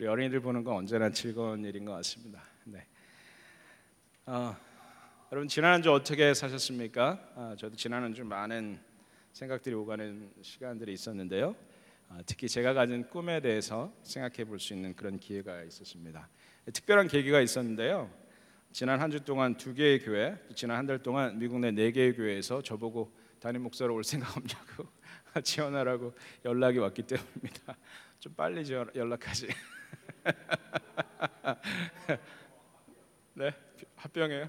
우리 어린이들 보는 건 언제나 즐거운 일인 것 같습니다. 네. 어, 여러분 지난 한주 어떻게 사셨습니까? 아, 저도 지난 한주 많은 생각들이 오가는 시간들이 있었는데요. 아, 특히 제가 가진 꿈에 대해서 생각해 볼 수 있는 그런 기회가 있었습니다. 특별한 계기가 있었는데요. 지난 한 주 동안 두 개의 교회, 지난 한 달 동안 미국 내 네 개의 교회에서 저보고 담임 목사로 올 생각 없냐고 지원하라고 연락이 왔기 때문입니다. 좀 빨리 연락하지. 네, 합병해요.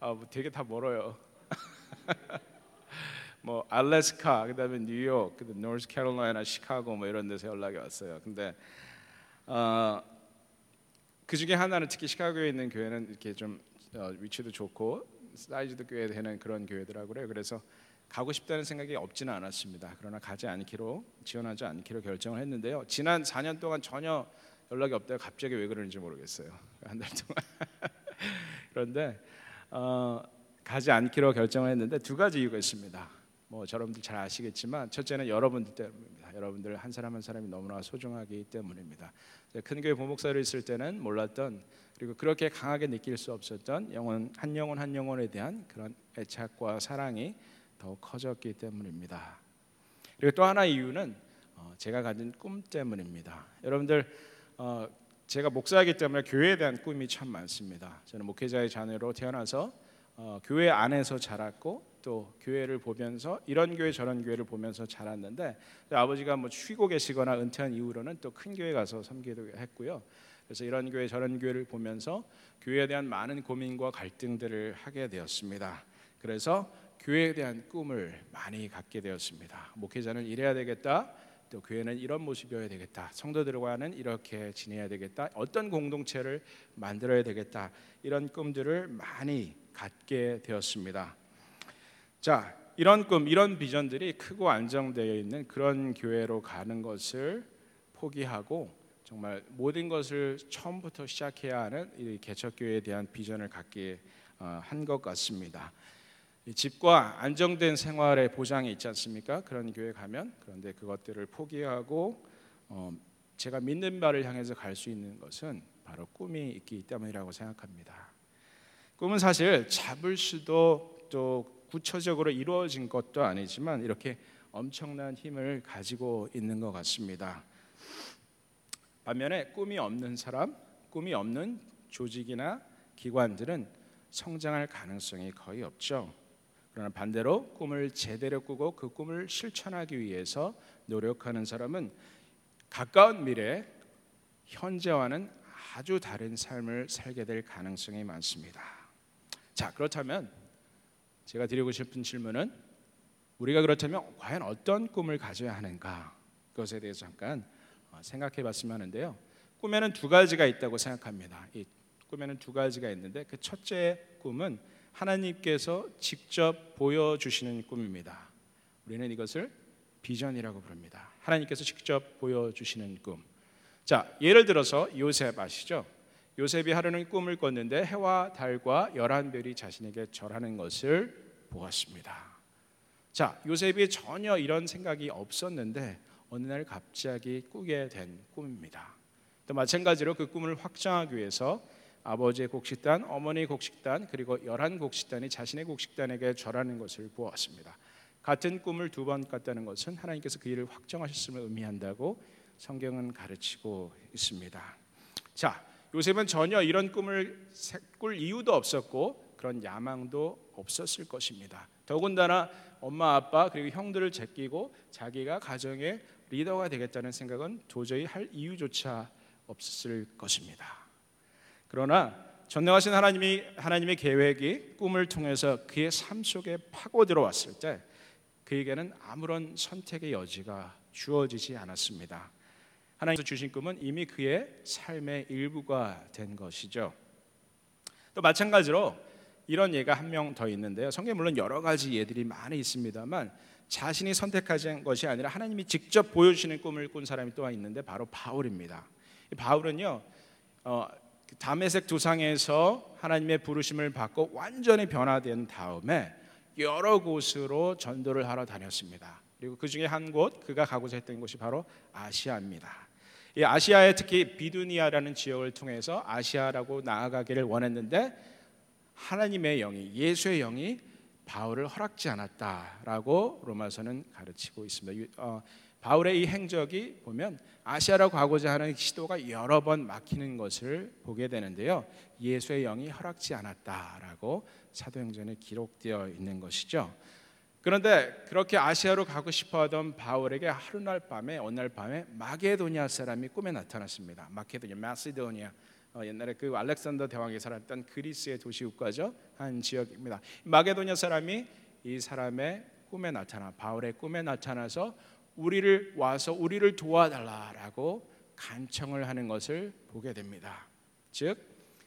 아, 뭐 되게 다 멀어요. 뭐 알래스카, 그다음에 뉴욕, 그다음 노스캐롤라이나, 시카고 뭐 이런 데서 연락이 왔어요. 근데 어, 그 중에 하나는 특히 시카고에 있는 교회는 이렇게 좀 어, 위치도 좋고 사이즈도 꽤 되는 그런 교회더라고요. 그래서 가고 싶다는 생각이 없지는 않았습니다. 그러나 가지 않기로 지원하지 않기로 결정을 했는데요. 지난 4년 동안 전혀 연락이 없다가 갑자기 왜 그러는지 모르겠어요. 한 달 동안. 그런데 어, 가지 않기로 결정을 했는데 두 가지 이유가 있습니다. 뭐 여러분들 잘 아시겠지만 첫째는 여러분들 때문입니다. 여러분들 한 사람 한 사람이 너무나 소중하기 때문입니다. 큰 교회 보목사로 있을 때는 몰랐던 그리고 그렇게 강하게 느낄 수 없었던 영혼 한 영혼 한 영혼에 대한 그런 애착과 사랑이 더욱 커졌기 때문입니다. 그리고 또 하나 이유는 어, 제가 가진 꿈 때문입니다. 여러분들 어, 제가 목사이기 때문에 교회에 대한 꿈이 참 많습니다. 저는 목회자의 자녀로 태어나서 어, 교회 안에서 자랐고 또 교회를 보면서 이런 교회 저런 교회를 보면서 자랐는데 아버지가 뭐 쉬고 계시거나 은퇴한 이후로는 또 큰 교회 가서 섬기도 했고요. 그래서 이런 교회 저런 교회를 보면서 교회에 대한 많은 고민과 갈등들을 하게 되었습니다. 그래서 교회에 대한 꿈을 많이 갖게 되었습니다. 목회자는 이래야 되겠다. 또 교회는 이런 모습이어야 되겠다. 성도들과는 이렇게 지내야 되겠다. 어떤 공동체를 만들어야 되겠다. 이런 꿈들을 많이 갖게 되었습니다. 자, 이런 꿈, 이런 비전들이 크고 안정되어 있는 그런 교회로 가는 것을 포기하고 정말 모든 것을 처음부터 시작해야 하는 이 개척교회에 대한 비전을 갖게 어, 한것 같습니다. 집과 안정된 생활의 보장이 있지 않습니까? 그런 교회 가면 그런데 그것들을 포기하고 어, 제가 믿는 바를 향해서 갈 수 있는 것은 바로 꿈이 있기 때문이라고 생각합니다. 꿈은 사실 잡을 수도 또 구체적으로 이루어진 것도 아니지만 이렇게 엄청난 힘을 가지고 있는 것 같습니다. 반면에 꿈이 없는 사람, 꿈이 없는 조직이나 기관들은 성장할 가능성이 거의 없죠. 그러나 반대로 꿈을 제대로 꾸고 그 꿈을 실천하기 위해서 노력하는 사람은 가까운 미래 현재와는 아주 다른 삶을 살게 될 가능성이 많습니다. 자, 그렇다면 제가 드리고 싶은 질문은 우리가 그렇다면 과연 어떤 꿈을 가져야 하는가? 그것에 대해서 잠깐 어, 생각해 봤으면 하는데요. 꿈에는 두 가지가 있다고 생각합니다. 이 꿈에는 두 가지가 있는데 그 첫째 꿈은 하나님께서 직접 보여주시는 꿈입니다. 우리는 이것을 비전이라고 부릅니다. 하나님께서 직접 보여주시는 꿈. 자, 예를 들어서 요셉 아시죠? 요셉이 하루는 꿈을 꿨는데 해와 달과 열한 별이 자신에게 절하는 것을 보았습니다. 자, 요셉이 전혀 이런 생각이 없었는데 어느 날 갑자기 꾸게 된 꿈입니다. 또 마찬가지로 그 꿈을 확정하기 위해서 아버지의 곡식단, 어머니의 곡식단, 그리고 열한 곡식단이 자신의 곡식단에게 절하는 것을 보았습니다. 같은 꿈을 두 번 꿨다는 것은 하나님께서 그 일을 확정하셨음을 의미한다고 성경은 가르치고 있습니다. 자, 요셉은 전혀 이런 꿈을 꿀 이유도 없었고 그런 야망도 없었을 것입니다. 더군다나 엄마 아빠 그리고 형들을 제끼고 자기가 가정의 리더가 되겠다는 생각은 도저히 할 이유조차 없었을 것입니다. 그러나 전능하신 하나님이 하나님의 계획이 꿈을 통해서 그의 삶 속에 파고 들어왔을 때 그에게는 아무런 선택의 여지가 주어지지 않았습니다. 하나님께서 주신 꿈은 이미 그의 삶의 일부가 된 것이죠. 또 마찬가지로 이런 예가 한 명 더 있는데요. 성경 물론 여러 가지 예들이 많이 있습니다만 자신이 선택하신 것이 아니라 하나님이 직접 보여주시는 꿈을 꾼 사람이 또 있는데 바로 바울입니다. 바울은요 어, 담에색 두상에서 하나님의 부르심을 받고 완전히 변화된 다음에 여러 곳으로 전도를 하러 다녔습니다. 그리고 그 중에 한 곳 그가 가고자 했던 곳이 바로 아시아입니다. 이 아시아에 특히 비두니아라는 지역을 통해서 아시아라고 나아가기를 원했는데 하나님의 영이 예수의 영이 바울을 허락지 않았다라고 로마서는 가르치고 있습니다. 어, 바울의 이 행적이 보면 아시아로 가고자 하는 시도가 여러 번 막히는 것을 보게 되는데요. 예수의 영이 허락지 않았다라고 사도행전에 기록되어 있는 것이죠. 그런데 그렇게 아시아로 가고 싶어하던 바울에게 하루날 밤에 어느 날 밤에 마게도니아 사람이 꿈에 나타났습니다. 마케도니아, 마시도니아. 어, 옛날에 그 알렉산더 대왕이 살았던 그리스의 도시 국가죠 한 지역입니다. 마게도니아 사람이 이 사람의 꿈에 나타나 바울의 꿈에 나타나서 우리를 와서 우리를 도와달라라고 간청을 하는 것을 보게 됩니다. 즉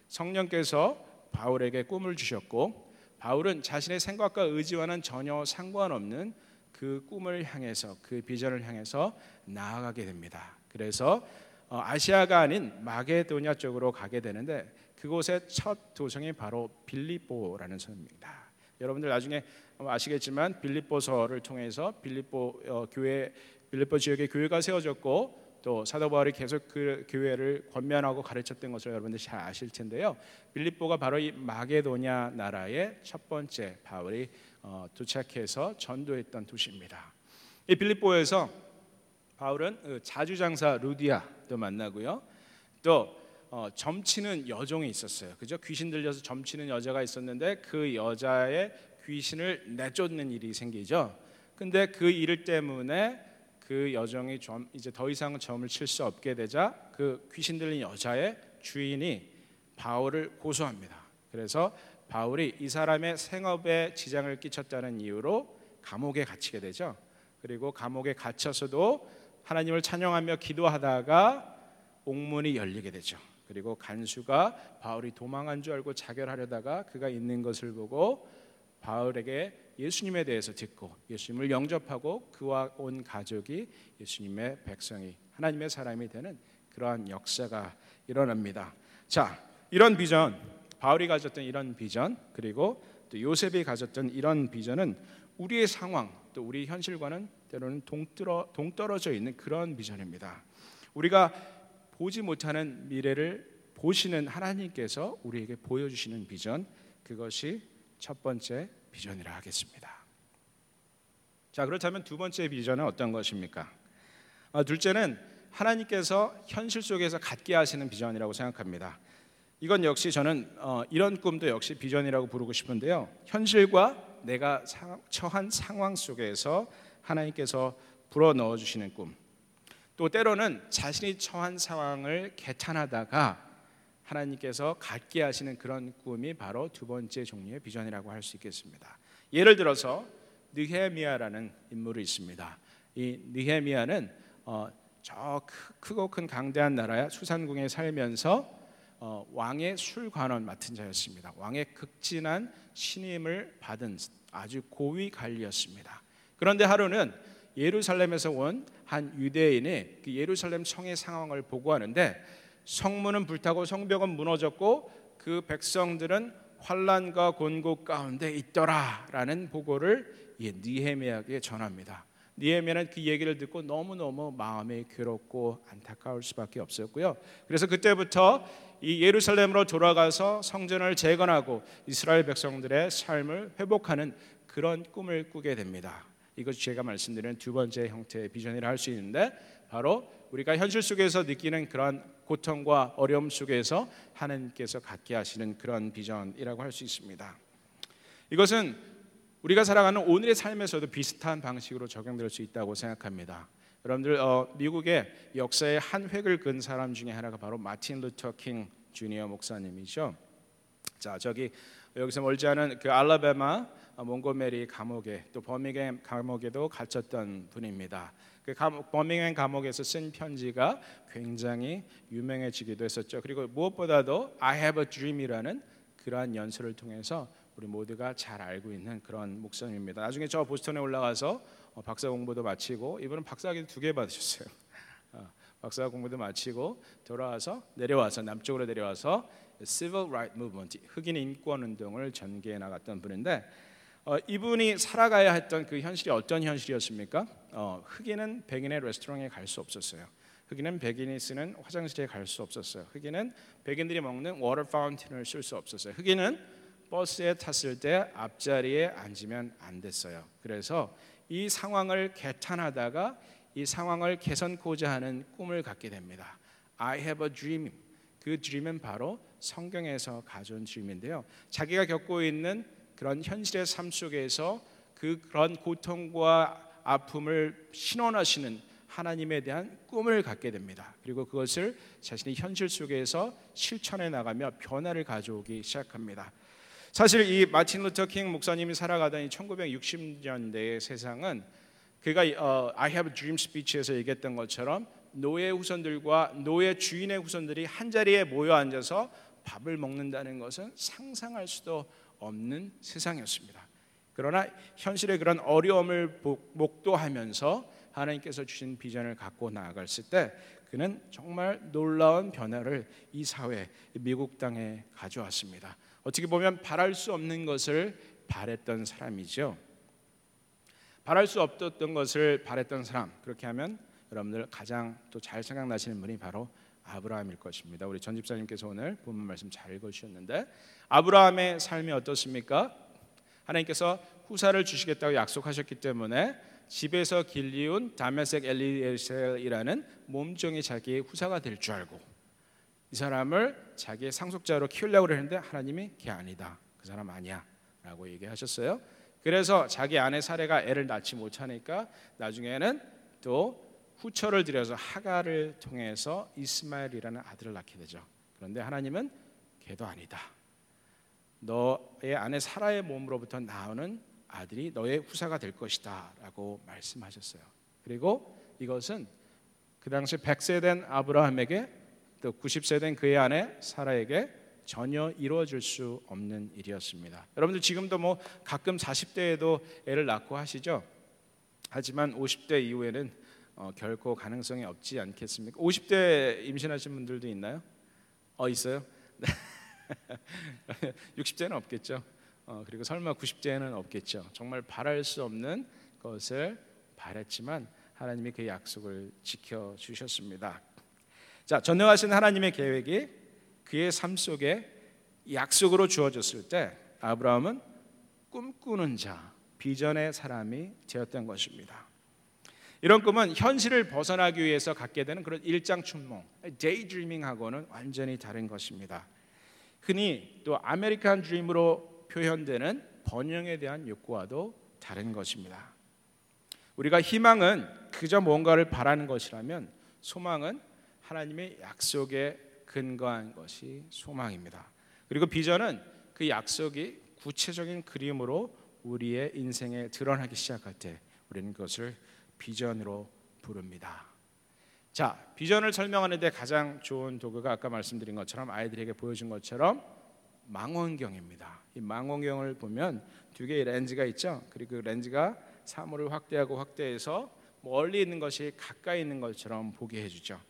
성령께서 바울에게 꿈을 주셨고 바울은 자신의 생각과 의지와는 전혀 상관없는 그 꿈을 향해서 그 비전을 향해서 나아가게 됩니다. 그래서 어, 아시아가 아닌 마게도냐 쪽으로 가게 되는데 그곳의 첫 도성이 바로 빌립보라는 섬입니다. 여러분들 나중에 아시겠지만 빌립보서를 통해서 빌립보 어, 교회 빌립보 지역에 교회가 세워졌고 또 사도 바울이 계속 그 교회를 권면하고 가르쳤던 것을 여러분들 잘 아실 텐데요. 빌립보가 바로 이 마게도냐 나라의 첫 번째 바울이 어, 도착해서 전도했던 도시입니다. 이 빌립보에서 바울은 그 자주장사 루디아도 만나고요. 또 어, 점치는 여종이 있었어요. 그죠? 귀신 들려서 점치는 여자가 있었는데 그 여자의 귀신을 내쫓는 일이 생기죠. 근데 그 일 때문에 그 여종이 좀 이제 더 이상 점을 칠 수 없게 되자 그 귀신 들린 여자의 주인이 바울을 고소합니다. 그래서 바울이 이 사람의 생업에 지장을 끼쳤다는 이유로 감옥에 갇히게 되죠. 그리고 감옥에 갇혀서도 하나님을 찬양하며 기도하다가 옥문이 열리게 되죠. 그리고 간수가 바울이 도망한 줄 알고 자결하려다가 그가 있는 것을 보고 바울에게 예수님에 대해서 듣고 예수님을 영접하고 그와 온 가족이 예수님의 백성이 하나님의 사람이 되는 그러한 역사가 일어납니다. 자, 이런 비전, 바울이 가졌던 이런 비전, 그리고 또 요셉이 가졌던 이런 비전은 우리의 상황, 또 우리 현실과는 때로는 동떨어져 있는 그런 비전입니다. 우리가 보지 못하는 미래를 보시는 하나님께서 우리에게 보여주시는 비전 그것이 첫 번째 비전이라 하겠습니다. 자 그렇다면 두 번째 비전은 어떤 것입니까? 아, 둘째는 하나님께서 현실 속에서 갖게 하시는 비전이라고 생각합니다. 이건 역시 저는 어, 이런 꿈도 역시 비전이라고 부르고 싶은데요. 현실과 내가 사, 처한 상황 속에서 하나님께서 불어 넣어 주시는 꿈. 또 때로는 자신이 처한 상황을 개탄하다가 하나님께서 갖게 하시는 그런 꿈이 바로 두 번째 종류의 비전이라고 할 수 있겠습니다. 예를 들어서 느헤미야라는 인물이 있습니다. 이 느헤미야는 어, 저 크고 큰 강대한 나라야 수산궁에 살면서 어, 왕의 술관원 맡은 자였습니다. 왕의 극진한 신임을 받은 아주 고위 관리였습니다. 그런데 하루는 예루살렘에서 온 한 유대인이 그 예루살렘 성의 상황을 보고하는데 성문은 불타고 성벽은 무너졌고 그 백성들은 환란과 곤고 가운데 있더라라는 보고를 니헤미야에게 전합니다. 니헤미야는 그 얘기를 듣고 너무너무 마음이 괴롭고 안타까울 수밖에 없었고요. 그래서 그때부터 이 예루살렘으로 돌아가서 성전을 재건하고 이스라엘 백성들의 삶을 회복하는 그런 꿈을 꾸게 됩니다. 이것이 제가 말씀드리는 두 번째 형태의 비전이라 할 수 있는데 바로 우리가 현실 속에서 느끼는 그런 고통과 어려움 속에서 하나님께서 갖게 하시는 그런 비전이라고 할 수 있습니다. 이것은 우리가 살아가는 오늘의 삶에서도 비슷한 방식으로 적용될 수 있다고 생각합니다. 여러분들 어, 미국의 역사의 한 획을 그은 사람 중에 하나가 바로 마틴 루터 킹 주니어 목사님이죠. 자 저기 여기서 멀지 않은 그 알라바마 몽고메리 감옥에 또 버밍햄 감옥에도 갇혔던 분입니다. 그 버밍햄 감옥에서 쓴 편지가 굉장히 유명해지기도 했었죠. 그리고 무엇보다도 I Have a Dream이라는 그러한 연설을 통해서 우리 모두가 잘 알고 있는 그런 목사님입니다. 나중에 저 보스턴에 올라가서 어, 박사 공부도 마치고 이분은 박사학위 두개 받으셨어요. 어, 박사 공부도 마치고 돌아와서 내려와서 남쪽으로 내려와서 Civil Right Movement 흑인 인권 운동을 전개해 나갔던 분인데 어, 이분이 살아가야 했던 그 현실이 어떤 현실이었습니까? 어, 흑인은 백인의 레스토랑에 갈 수 없었어요. 흑인은 백인이 쓰는 화장실에 갈 수 없었어요. 흑인은 백인들이 먹는 water fountain을 쓸 수 없었어요. 흑인은 버스에 탔을 때 앞자리에 앉으면 안 됐어요. 그래서 이 상황을 개탄하다가 이 상황을 개선코자 하는 꿈을 갖게 됩니다. I have a dream. 그 dream은 바로 성경에서 가져온 dream인데요. 자기가 겪고 있는 그런 현실의 삶 속에서 그 그런 고통과 아픔을 신원하시는 하나님에 대한 꿈을 갖게 됩니다. 그리고 그것을 자신의 현실 속에서 실천해 나가며 변화를 가져오기 시작합니다. 사실 이 마틴 루터 킹 목사님이 살아가던 1960년대의 세상은 그가 어, I Have a Dream 스피치에서 얘기했던 것처럼 노예 후손들과 노예 주인의 후손들이 한 자리에 모여 앉아서 밥을 먹는다는 것은 상상할 수도 없는 세상이었습니다. 그러나 현실의 그런 어려움을 목도하면서 하나님께서 주신 비전을 갖고 나아갔을 때 그는 정말 놀라운 변화를 이 사회 미국 땅에 가져왔습니다. 어떻게 보면 바랄 수 없는 것을 바랬던 사람이죠. 바랄 수 없었던 것을 바랬던 사람 그렇게 하면 여러분들 가장 또 잘 생각나시는 분이 바로 아브라함일 것입니다. 우리 전 집사님께서 오늘 본문 말씀 잘 읽으셨는데 아브라함의 삶이 어떻습니까? 하나님께서 후사를 주시겠다고 약속하셨기 때문에 집에서 길리운 다메섹 엘리에셀이라는 몸종이 자기의 후사가 될 줄 알고 이 사람을 자기의 상속자로 키우려고 했는데 하나님이 걔 아니다. 그 사람 아니야. 라고 얘기하셨어요. 그래서 자기 아내 사례가 애를 낳지 못하니까 나중에는 또 후처를 들여서 하가를 통해서 이스마엘이라는 아들을 낳게 되죠. 그런데 하나님은 걔도 아니다. 너의 아내 사라의 몸으로부터 나오는 아들이 너의 후사가 될 것이다라고 말씀하셨어요. 그리고 이것은 그 당시 100세 된 아브라함에게 또 90세 된 그의 아내 사라에게 전혀 이루어질 수 없는 일이었습니다. 여러분들 지금도 뭐 가끔 40대에도 애를 낳고 하시죠. 하지만 50대 이후에는 어, 결코 가능성이 없지 않겠습니까? 50대 임신하신 분들도 있나요? 어 있어요? 60대는 없겠죠. 어, 그리고 설마 90제는 없겠죠. 정말 바랄 수 없는 것을 바랬지만 하나님이 그 약속을 지켜 주셨습니다. 자, 전능하신 하나님의 계획이 그의 삶 속에 약속으로 주어졌을 때 아브라함은 꿈꾸는 자, 비전의 사람이 되었던 것입니다. 이런 꿈은 현실을 벗어나기 위해서 갖게 되는 그런 일장춘몽, daydreaming하고는 완전히 다른 것입니다. 흔히 또 아메리칸 드림으로 표현되는 번영에 대한 욕구와도 다른 것입니다. 우리가 희망은 그저 뭔가를 바라는 것이라면 소망은 하나님의 약속에 근거한 것이 소망입니다. 그리고 비전은 그 약속이 구체적인 그림으로 우리의 인생에 드러나기 시작할 때 우리는 그것을 비전으로 부릅니다. 자, 비전을 설명하는데 가장 좋은 도구가 아까 말씀드린 것처럼 아이들에게 보여준 것처럼 망원경입니다. 이 망원경을 보면 두 개의 렌즈가 있죠. 그리고 그 렌즈가 사물을 확대하고 확대해서 멀리 있는 것이 가까이 있는 것처럼 보게 해주죠.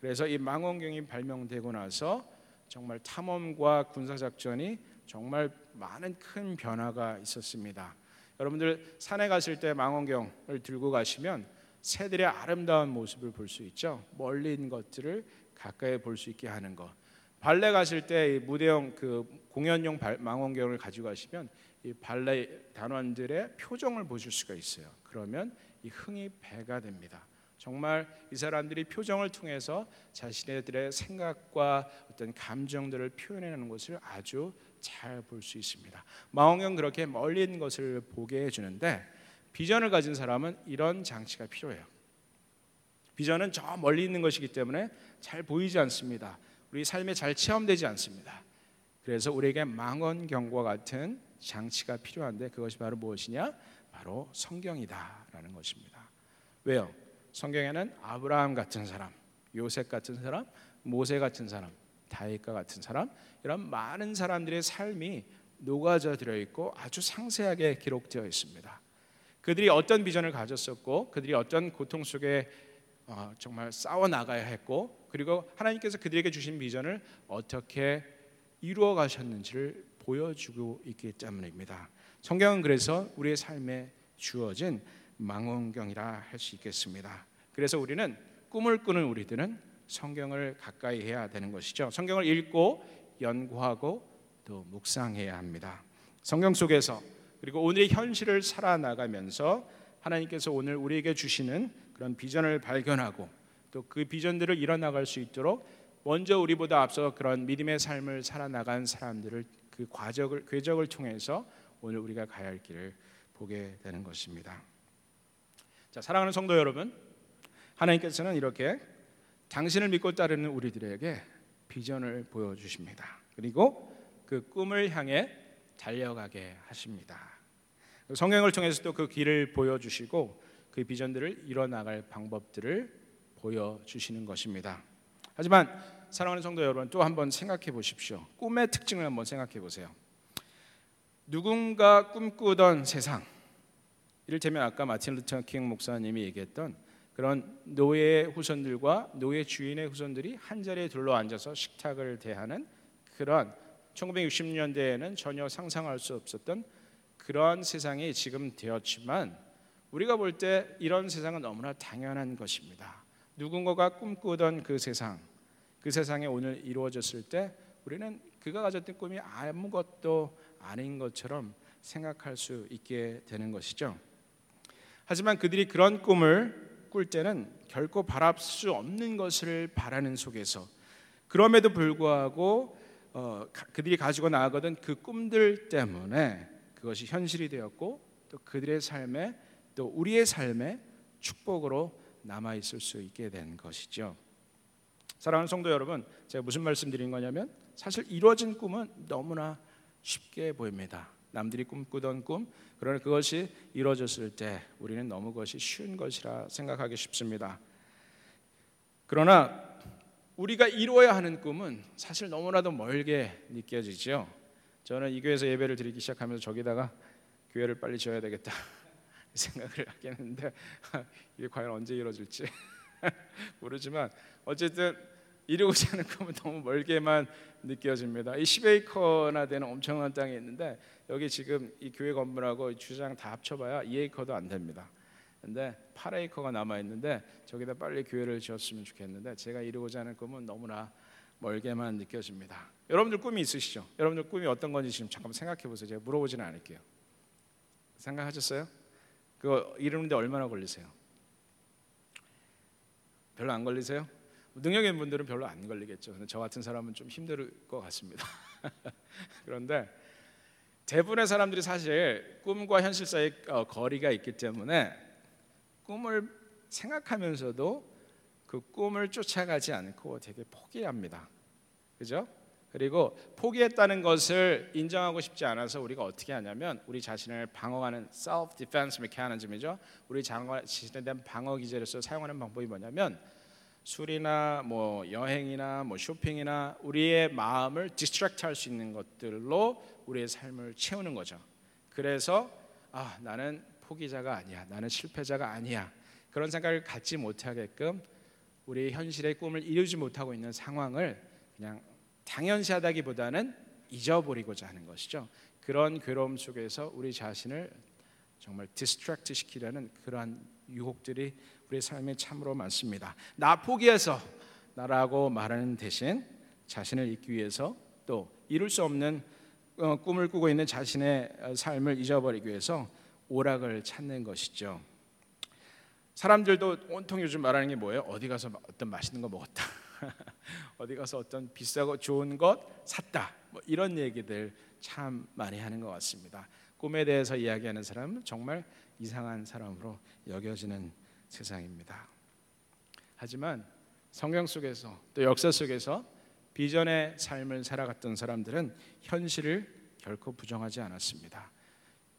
그래서 이 망원경이 발명되고 나서 정말 탐험과 군사 작전이 정말 많은 큰 변화가 있었습니다. 여러분들 산에 갔을 때 망원경을 들고 가시면 새들의 아름다운 모습을 볼 수 있죠. 멀리 있는 것들을 가까이 볼 수 있게 하는 것. 발레 가실 때 무대용 그 공연용 망원경을 가지고 가시면 이 발레 단원들의 표정을 보실 수가 있어요. 그러면 이 흥이 배가 됩니다. 정말 이 사람들이 표정을 통해서 자신들의 생각과 어떤 감정들을 표현하는 것을 아주 잘 볼 수 있습니다. 망원경 그렇게 멀리 있는 것을 보게 해주는데 비전을 가진 사람은 이런 장치가 필요해요. 비전은 저 멀리 있는 것이기 때문에 잘 보이지 않습니다. 우리 삶에 잘 체험되지 않습니다. 그래서 우리에게 망원경과 같은 장치가 필요한데 그것이 바로 무엇이냐? 바로 성경이다라는 것입니다. 왜요? 성경에는 아브라함 같은 사람, 요셉 같은 사람, 모세 같은 사람, 다윗과 같은 사람 이런 많은 사람들의 삶이 녹아져 들어 있고 아주 상세하게 기록되어 있습니다. 그들이 어떤 비전을 가졌었고 그들이 어떤 고통 속에 어, 정말 싸워 나가야 했고 그리고 하나님께서 그들에게 주신 비전을 어떻게 이루어 가셨는지를 보여주고 있기 때문입니다. 성경은 그래서 우리의 삶에 주어진 망원경이라 할 수 있겠습니다. 그래서 우리는 꿈을 꾸는 우리들은 성경을 가까이 해야 되는 것이죠. 성경을 읽고 연구하고 또 묵상해야 합니다. 성경 속에서 그리고 오늘의 현실을 살아나가면서 하나님께서 오늘 우리에게 주시는 그런 비전을 발견하고 또 그 비전들을 이뤄나갈 수 있도록 먼저 우리보다 앞서 그런 믿음의 삶을 살아나간 사람들을 그 과정을 궤적을 통해서 오늘 우리가 가야 할 길을 보게 되는 것입니다. 자, 사랑하는 성도 여러분, 하나님께서는 이렇게 당신을 믿고 따르는 우리들에게 비전을 보여 주십니다. 그리고 그 꿈을 향해 달려가게 하십니다. 성경을 통해서 또그 길을 보여 주시고 그 비전들을 이뤄 나갈 방법들을 보여 주시는 것입니다. 하지만 사랑하는 성도 여러분 또 한번 생각해 보십시오. 꿈의 특징을 한번 생각해 보세요. 누군가 꿈꾸던 세상 이를테면 아까 마틴 루터 킹 목사님이 얘기했던 그런 노예 후손들과 노예 주인의 후손들이 한 자리에 둘러 앉아서 식탁을 대하는 그런 1960년대에는 전혀 상상할 수 없었던 그러한 세상이 지금 되었지만 우리가 볼 때 이런 세상은 너무나 당연한 것입니다. 누군가가 꿈꾸던 그 세상, 그 세상에 오늘 이루어졌을 때 우리는 그가 가졌던 꿈이 아무것도 아닌 것처럼 생각할 수 있게 되는 것이죠. 하지만 그들이 그런 꿈을 꿀 때는 결코 바랄 수 없는 것을 바라는 속에서 그럼에도 불구하고 어, 그들이 가지고 나아가던 그 꿈들 때문에 그것이 현실이 되었고 또 그들의 삶에 또 우리의 삶에 축복으로 남아 있을 수 있게 된 것이죠. 사랑하는 성도 여러분, 제가 무슨 말씀 드린 거냐면 사실 이루어진 꿈은 너무나 쉽게 보입니다. 남들이 꿈꾸던 꿈, 그러나 그것이 이루어졌을 때 우리는 너무 그것이 쉬운 것이라 생각하기 쉽습니다. 그러나 우리가 이루어야 하는 꿈은 사실 너무나도 멀게 느껴지죠. 저는 이 교회에서 예배를 드리기 시작하면서 저기다가 교회를 빨리 지어야 되겠다 생각을 하게 했는데 이게 과연 언제 이루어질지 모르지만 어쨌든 이루고자 하는 꿈은 너무 멀게만 느껴집니다. 이 10에이커나 되는 엄청난 땅이 있는데 여기 지금 이 교회 건물하고 주장 다 합쳐봐야 2에이커도 안 됩니다. 근데 8에이커가 남아 있는데 저기다 빨리 교회를 지었으면 좋겠는데 제가 이루고자 하는 꿈은 너무나 멀게만 느껴집니다. 여러분들 꿈이 있으시죠? 여러분들 꿈이 어떤 건지 지금 잠깐 생각해 보세요. 제가 물어보지는 않을게요. 생각하셨어요? 그거 이루는데 얼마나 걸리세요? 별로 안 걸리세요? 능력 있는 분들은 별로 안 걸리겠죠. 근데 저 같은 사람은 좀 힘들 것 같습니다. 그런데 대부분의 사람들이 사실 꿈과 현실 사이 어, 거리가 있기 때문에 꿈을 생각하면서도 그 꿈을 쫓아가지 않고 되게 포기합니다. 그죠? 그리고 포기했다는 것을 인정하고 싶지 않아서 우리가 어떻게 하냐면 우리 자신을 방어하는 self defense mechanism이죠. 우리 자신에 대한 방어 기제로서 사용하는 방법이 뭐냐면 술이나 뭐 여행이나 뭐 쇼핑이나 우리의 마음을 distract 할 수 있는 것들로 우리의 삶을 채우는 거죠. 그래서 아, 나는 포기자가 아니야. 나는 실패자가 아니야. 그런 생각을 갖지 못하게끔 우리의 현실의 꿈을 이루지 못하고 있는 상황을 그냥 당연시하다기보다는 잊어버리고자 하는 것이죠. 그런 괴로움 속에서 우리 자신을 정말 distract 시키려는 그러한 유혹들이 우리 삶에 참으로 많습니다. 나 포기해서 나라고 말하는 대신 자신을 잊기 위해서 또 이룰 수 없는 어, 꿈을 꾸고 있는 자신의 삶을 잊어버리기 위해서 오락을 찾는 것이죠. 사람들도 온통 요즘 말하는 게 뭐예요? 어디 가서 어떤 맛있는 거 먹었다. 어디 가서 어떤 비싸고 좋은 것 샀다. 뭐 이런 얘기들 참 많이 하는 것 같습니다. 꿈에 대해서 이야기하는 사람은 정말 이상한 사람으로 여겨지는 세상입니다. 하지만 성경 속에서 또 역사 속에서 비전의 삶을 살아갔던 사람들은 현실을 결코 부정하지 않았습니다.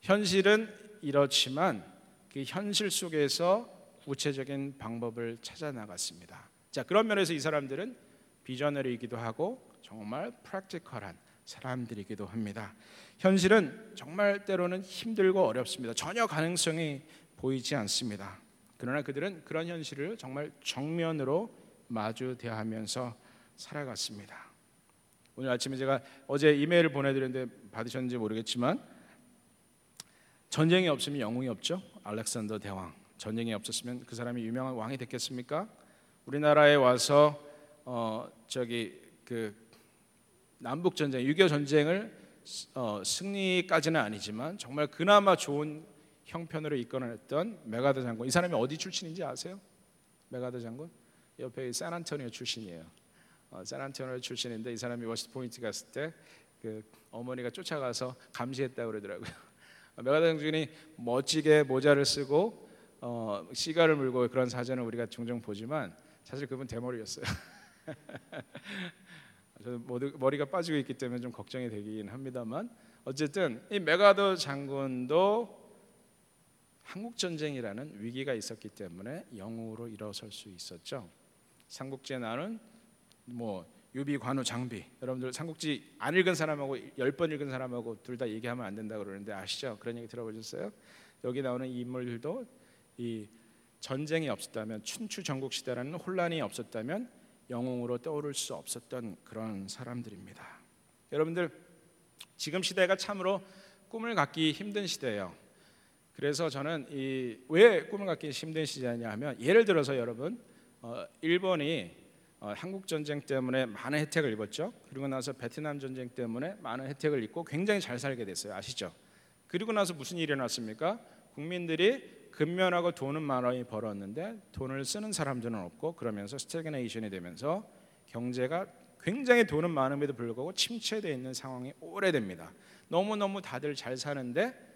현실은 이렇지만 그 현실 속에서 구체적인 방법을 찾아 나갔습니다. 자, 그런 면에서 이 사람들은 비전너리이기도 하고 정말 프랙티컬한 사람들이기도 합니다. 현실은 정말 때로는 힘들고 어렵습니다. 전혀 가능성이 보이지 않습니다. 그러나 그들은 그런 현실을 정말 정면으로 마주 대하면서 살아갔습니다. 오늘 아침에 제가 어제 이메일을 보내드렸는데 받으셨는지 모르겠지만 전쟁이 없으면 영웅이 없죠. 알렉산더 대왕. 전쟁이 없었으면 그 사람이 유명한 왕이 됐겠습니까? 우리나라에 와서 어 저기 그 남북 전쟁, 6.25 전쟁을 어, 승리까지는 아니지만 정말 그나마 좋은 형편으로 이끌어냈던 맥아더 장군. 이 사람이 어디 출신인지 아세요? 맥아더 장군? 옆에 샌안토니오 출신이에요. 어, 샌안토니오 출신인데 이 사람이 웨스트 포인트 갔을 때 그 어머니가 쫓아가서 감시했다 고 그러더라고요. 맥아더 장군이 멋지게 모자를 쓰고 어, 시가를 물고 그런 사진을 우리가 종종 보지만 사실 그분 대머리였어요. 저는 머리가 빠지고 있기 때문에 좀 걱정이 되긴 합니다만 어쨌든 이 메가더 장군도 한국 전쟁이라는 위기가 있었기 때문에 영웅으로 일어설 수 있었죠. 삼국지에 나는 뭐 유비, 관우, 장비 여러분들 삼국지 안 읽은 사람하고 열 번 읽은 사람하고 둘 다 얘기하면 안 된다 그러는데 아시죠? 그런 얘기 들어보셨어요? 여기 나오는 인물들도 이 전쟁이 없었다면 춘추 전국 시대라는 혼란이 없었다면 영웅으로 떠오를 수 없었던 그런 사람들입니다. 여러분들 지금 시대가 참으로 꿈을 갖기 힘든 시대예요. 그래서 저는 이 왜 꿈을 갖기 힘든 시대냐 하면 예를 들어서 여러분 어, 일본이 어, 한국 전쟁 때문에 많은 혜택을 입었죠. 그리고 나서 베트남 전쟁 때문에 많은 혜택을 입고 굉장히 잘 살게 됐어요. 아시죠? 그리고 나서 무슨 일이 났습니까? 국민들이 근면하고 돈은 많이 벌었는데 돈을 쓰는 사람들은 없고 그러면서 stagnation이 되면서 경제가 굉장히 돈은 많음에도 불구하고 침체되어 있는 상황이 오래됩니다. 너무너무 다들 잘 사는데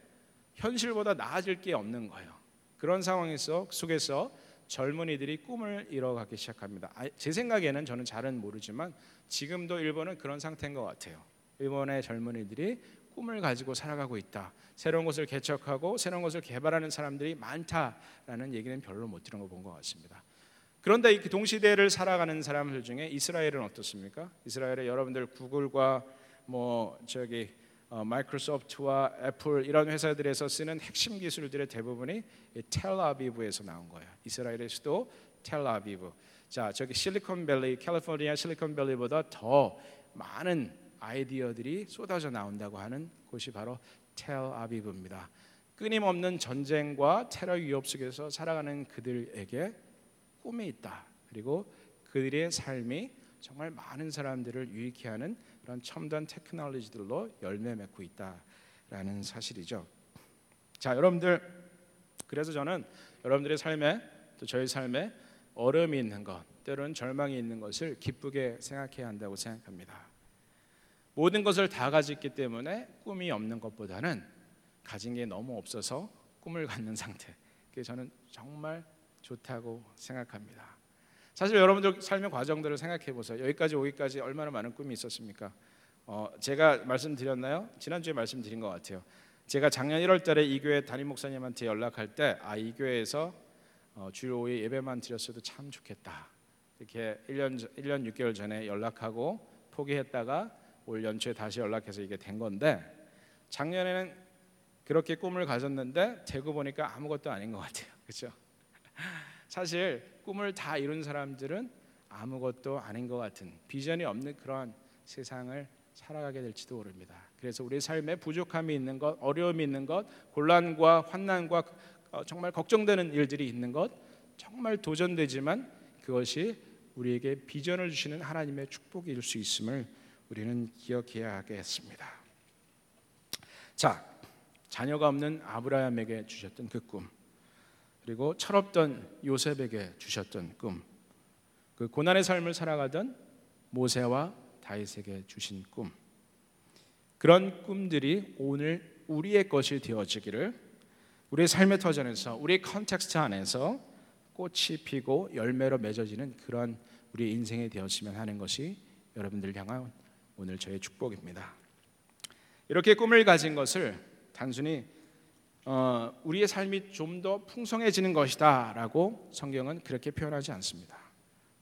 현실보다 나아질 게 없는 거예요. 그런 상황에서 속에서 젊은이들이 꿈을 이뤄가기 시작합니다. 아, 제 생각에는 저는 잘은 모르지만 지금도 일본은 그런 상태인 것 같아요. 일본의 젊은이들이 꿈을 가지고 살아가고 있다. 새로운 것을 개척하고 새로운 것을 개발하는 사람들이 많다라는 얘기는 별로 못 들은 거 본 것 같습니다. 그런데 이 동시대를 살아가는 사람들 중에 이스라엘은 어떻습니까? 이스라엘에 여러분들 구글과 뭐 저기 어, 마이크로소프트와 애플 이런 회사들에서 쓰는 핵심 기술들의 대부분이 텔아비브에서 나온 거예요. 이스라엘의 수도 텔아비브. 자, 저기 실리콘밸리, 캘리포니아 실리콘밸리보다 더 많은 아이디어들이 쏟아져 나온다고 하는 곳이 바로 텔아비브입니다. 끊임없는 전쟁과 테러 위협 속에서 살아가는 그들에게 꿈이 있다. 그리고 그들의 삶이 정말 많은 사람들을 유익해 하는 그런 첨단 테크놀로지들로 열매 맺고 있다라는 사실이죠. 자, 여러분들 그래서 저는 여러분들의 삶에 또 저희 삶에 어려움이 있는 것, 때로는 절망이 있는 것을 기쁘게 생각해야 한다고 생각합니다. 모든 것을 다 가졌기 때문에 꿈이 없는 것보다는 가진 게 너무 없어서 꿈을 갖는 상태. 그게 저는 정말 좋다고 생각합니다. 사실 여러분들 삶의 과정들을 생각해 보세요. 여기까지 오기까지 얼마나 많은 꿈이 있었습니까? 어, 제가 말씀드렸나요? 지난주에 말씀드린 것 같아요. 제가 작년 1월달에 이 교회 담임 목사님한테 연락할 때, 아 이 교회에서 어, 주일 오후에 예배만 드렸어도 참 좋겠다. 이렇게 1년 1년 6개월 전에 연락하고 포기했다가 올 연초에 다시 연락해서 이게 된 건데 작년에는 그렇게 꿈을 가졌는데 되고 보니까 아무것도 아닌 것 같아요. 그렇죠? 사실 꿈을 다 이룬 사람들은 아무것도 아닌 것 같은 비전이 없는 그런 세상을 살아가게 될지도 모릅니다. 그래서 우리 삶에 부족함이 있는 것, 어려움이 있는 것, 곤란과 환난과 어, 정말 걱정되는 일들이 있는 것 정말 도전되지만 그것이 우리에게 비전을 주시는 하나님의 축복일 수 있음을 우리는 기억해야 하겠습니다. 자, 자녀가 없는 아브라함에게 주셨던 그 꿈, 그리고 철없던 요셉에게 주셨던 꿈, 그 고난의 삶을 살아가던 모세와 다윗에게 주신 꿈, 그런 꿈들이 오늘 우리의 것이 되어지기를 우리의 삶의 터전에서 우리의 context 안에서 꽃이 피고 열매로 맺어지는 그런 우리 인생이 되었으면 하는 것이 여러분들 향한 오늘 저의 축복입니다. 이렇게 꿈을 가진 것을 단순히 어, 우리의 삶이 좀 더 풍성해지는 것이다라고 성경은 그렇게 표현하지 않습니다.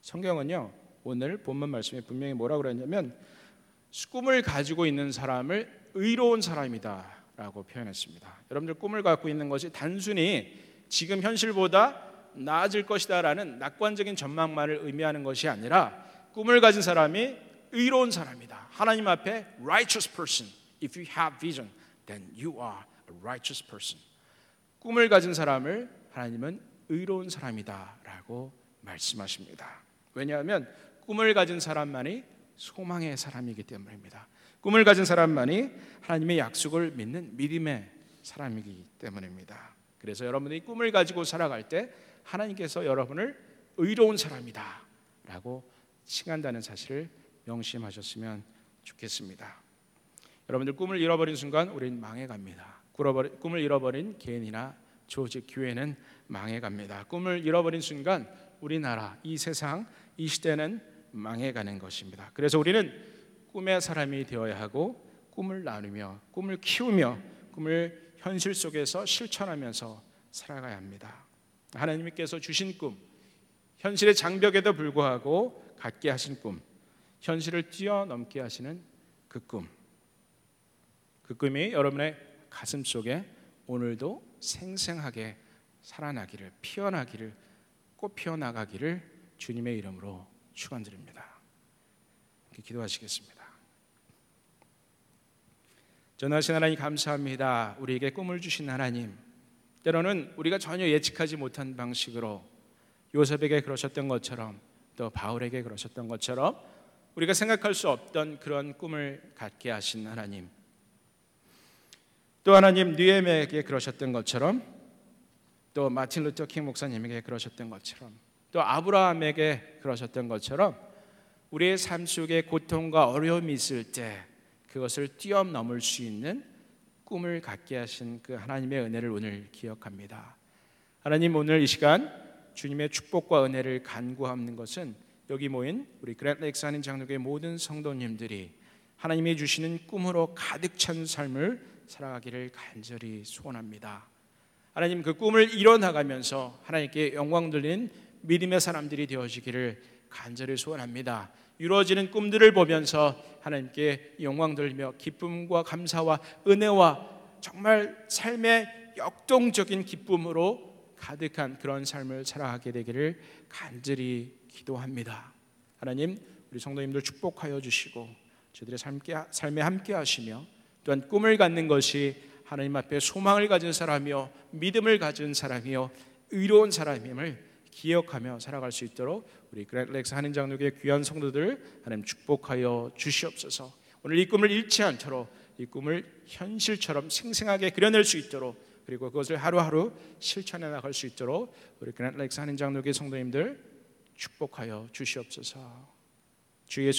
성경은요 오늘 본문 말씀에 분명히 뭐라 그랬냐면 꿈을 가지고 있는 사람을 의로운 사람이다라고 표현했습니다. 여러분들 꿈을 갖고 있는 것이 단순히 지금 현실보다 나아질 것이다라는 낙관적인 전망만을 의미하는 것이 아니라 꿈을 가진 사람이 의로운 사람이다. 하나님 앞에 righteous person. If you have vision, then you are a righteous person. 꿈을 가진 사람을 하나님은 의로운 사람이다라고 말씀하십니다. 왜냐하면 꿈을 가진 사람만이 소망의 사람이기 때문입니다. 꿈을 가진 사람만이 하나님의 약속을 믿는 믿음의 사람이기 때문입니다. 그래서 여러분이 꿈을 가지고 살아갈 때 하나님께서 여러분을 의로운 사람이다라고 칭한다는 사실을 명심하셨으면 좋겠습니다. 여러분들 꿈을 잃어버린 순간 우리는 망해갑니다. 꿈을 잃어버린 개인이나 조직, 교회는 망해갑니다. 꿈을 잃어버린 순간 우리나라, 이 세상, 이 시대는 망해가는 것입니다. 그래서 우리는 꿈의 사람이 되어야 하고 꿈을 나누며 꿈을 키우며 꿈을 현실 속에서 실천하면서 살아가야 합니다. 하나님께서 주신 꿈, 현실의 장벽에도 불구하고 갖게 하신 꿈, 현실을 뛰어넘게 하시는 그 꿈. 그 꿈이 여러분의 가슴 속에 오늘도 생생하게 살아나기를, 피어나기를, 꽃 피어 나가기를 주님의 이름으로 축원드립니다. 기도하시겠습니다. 전하신 하나님 감사합니다. 우리에게 꿈을 주신 하나님. 때로는 우리가 전혀 예측하지 못한 방식으로 요셉에게 그러셨던 것처럼 또 바울에게 그러셨던 것처럼 우리가 생각할 수 없던 그런 꿈을 갖게 하신 하나님. 또 하나님 느에메에게 그러셨던 것처럼 또 마틴 루터 킹 목사님에게 그러셨던 것처럼 또 아브라함에게 그러셨던 것처럼 우리의 삶 속에 고통과 어려움이 있을 때 그것을 뛰어넘을 수 있는 꿈을 갖게 하신 그 하나님의 은혜를 오늘 기억합니다. 하나님 오늘 이 시간 주님의 축복과 은혜를 간구하는 것은 여기 모인 우리 그랜렉스 하는 장로교의 모든 성도님들이 하나님이 주시는 꿈으로 가득 찬 삶을 살아가기를 간절히 소원합니다. 하나님 그 꿈을 이뤄나가면서 하나님께 영광 돌리는 믿음의 사람들이 되어지기를 간절히 소원합니다. 이루어지는 꿈들을 보면서 하나님께 영광 돌리며 기쁨과 감사와 은혜와 정말 삶의 역동적인 기쁨으로 가득한 그런 삶을 살아가게 되기를 간절히 기도합니다. 하나님, 우리 성도님들 축복하여 주시고 저들의 삶에 함께 하시며 또한 꿈을 갖는 것이 하나님 앞에 소망을 가진 사람이요 믿음을 가진 사람이요 의로운 사람임을 기억하며 살아갈 수 있도록 우리 그렉스 한인 장로교의 귀한 성도들 하나님 축복하여 주시옵소서. 오늘 이 꿈을 잃지 않도록 이 꿈을 현실처럼 생생하게 그려낼 수 있도록 그리고 그것을 하루하루 실천해 나갈 수 있도록 우리 그렉스 한인 장로교의 성도님들 축복하여 주시옵소서. 주 예수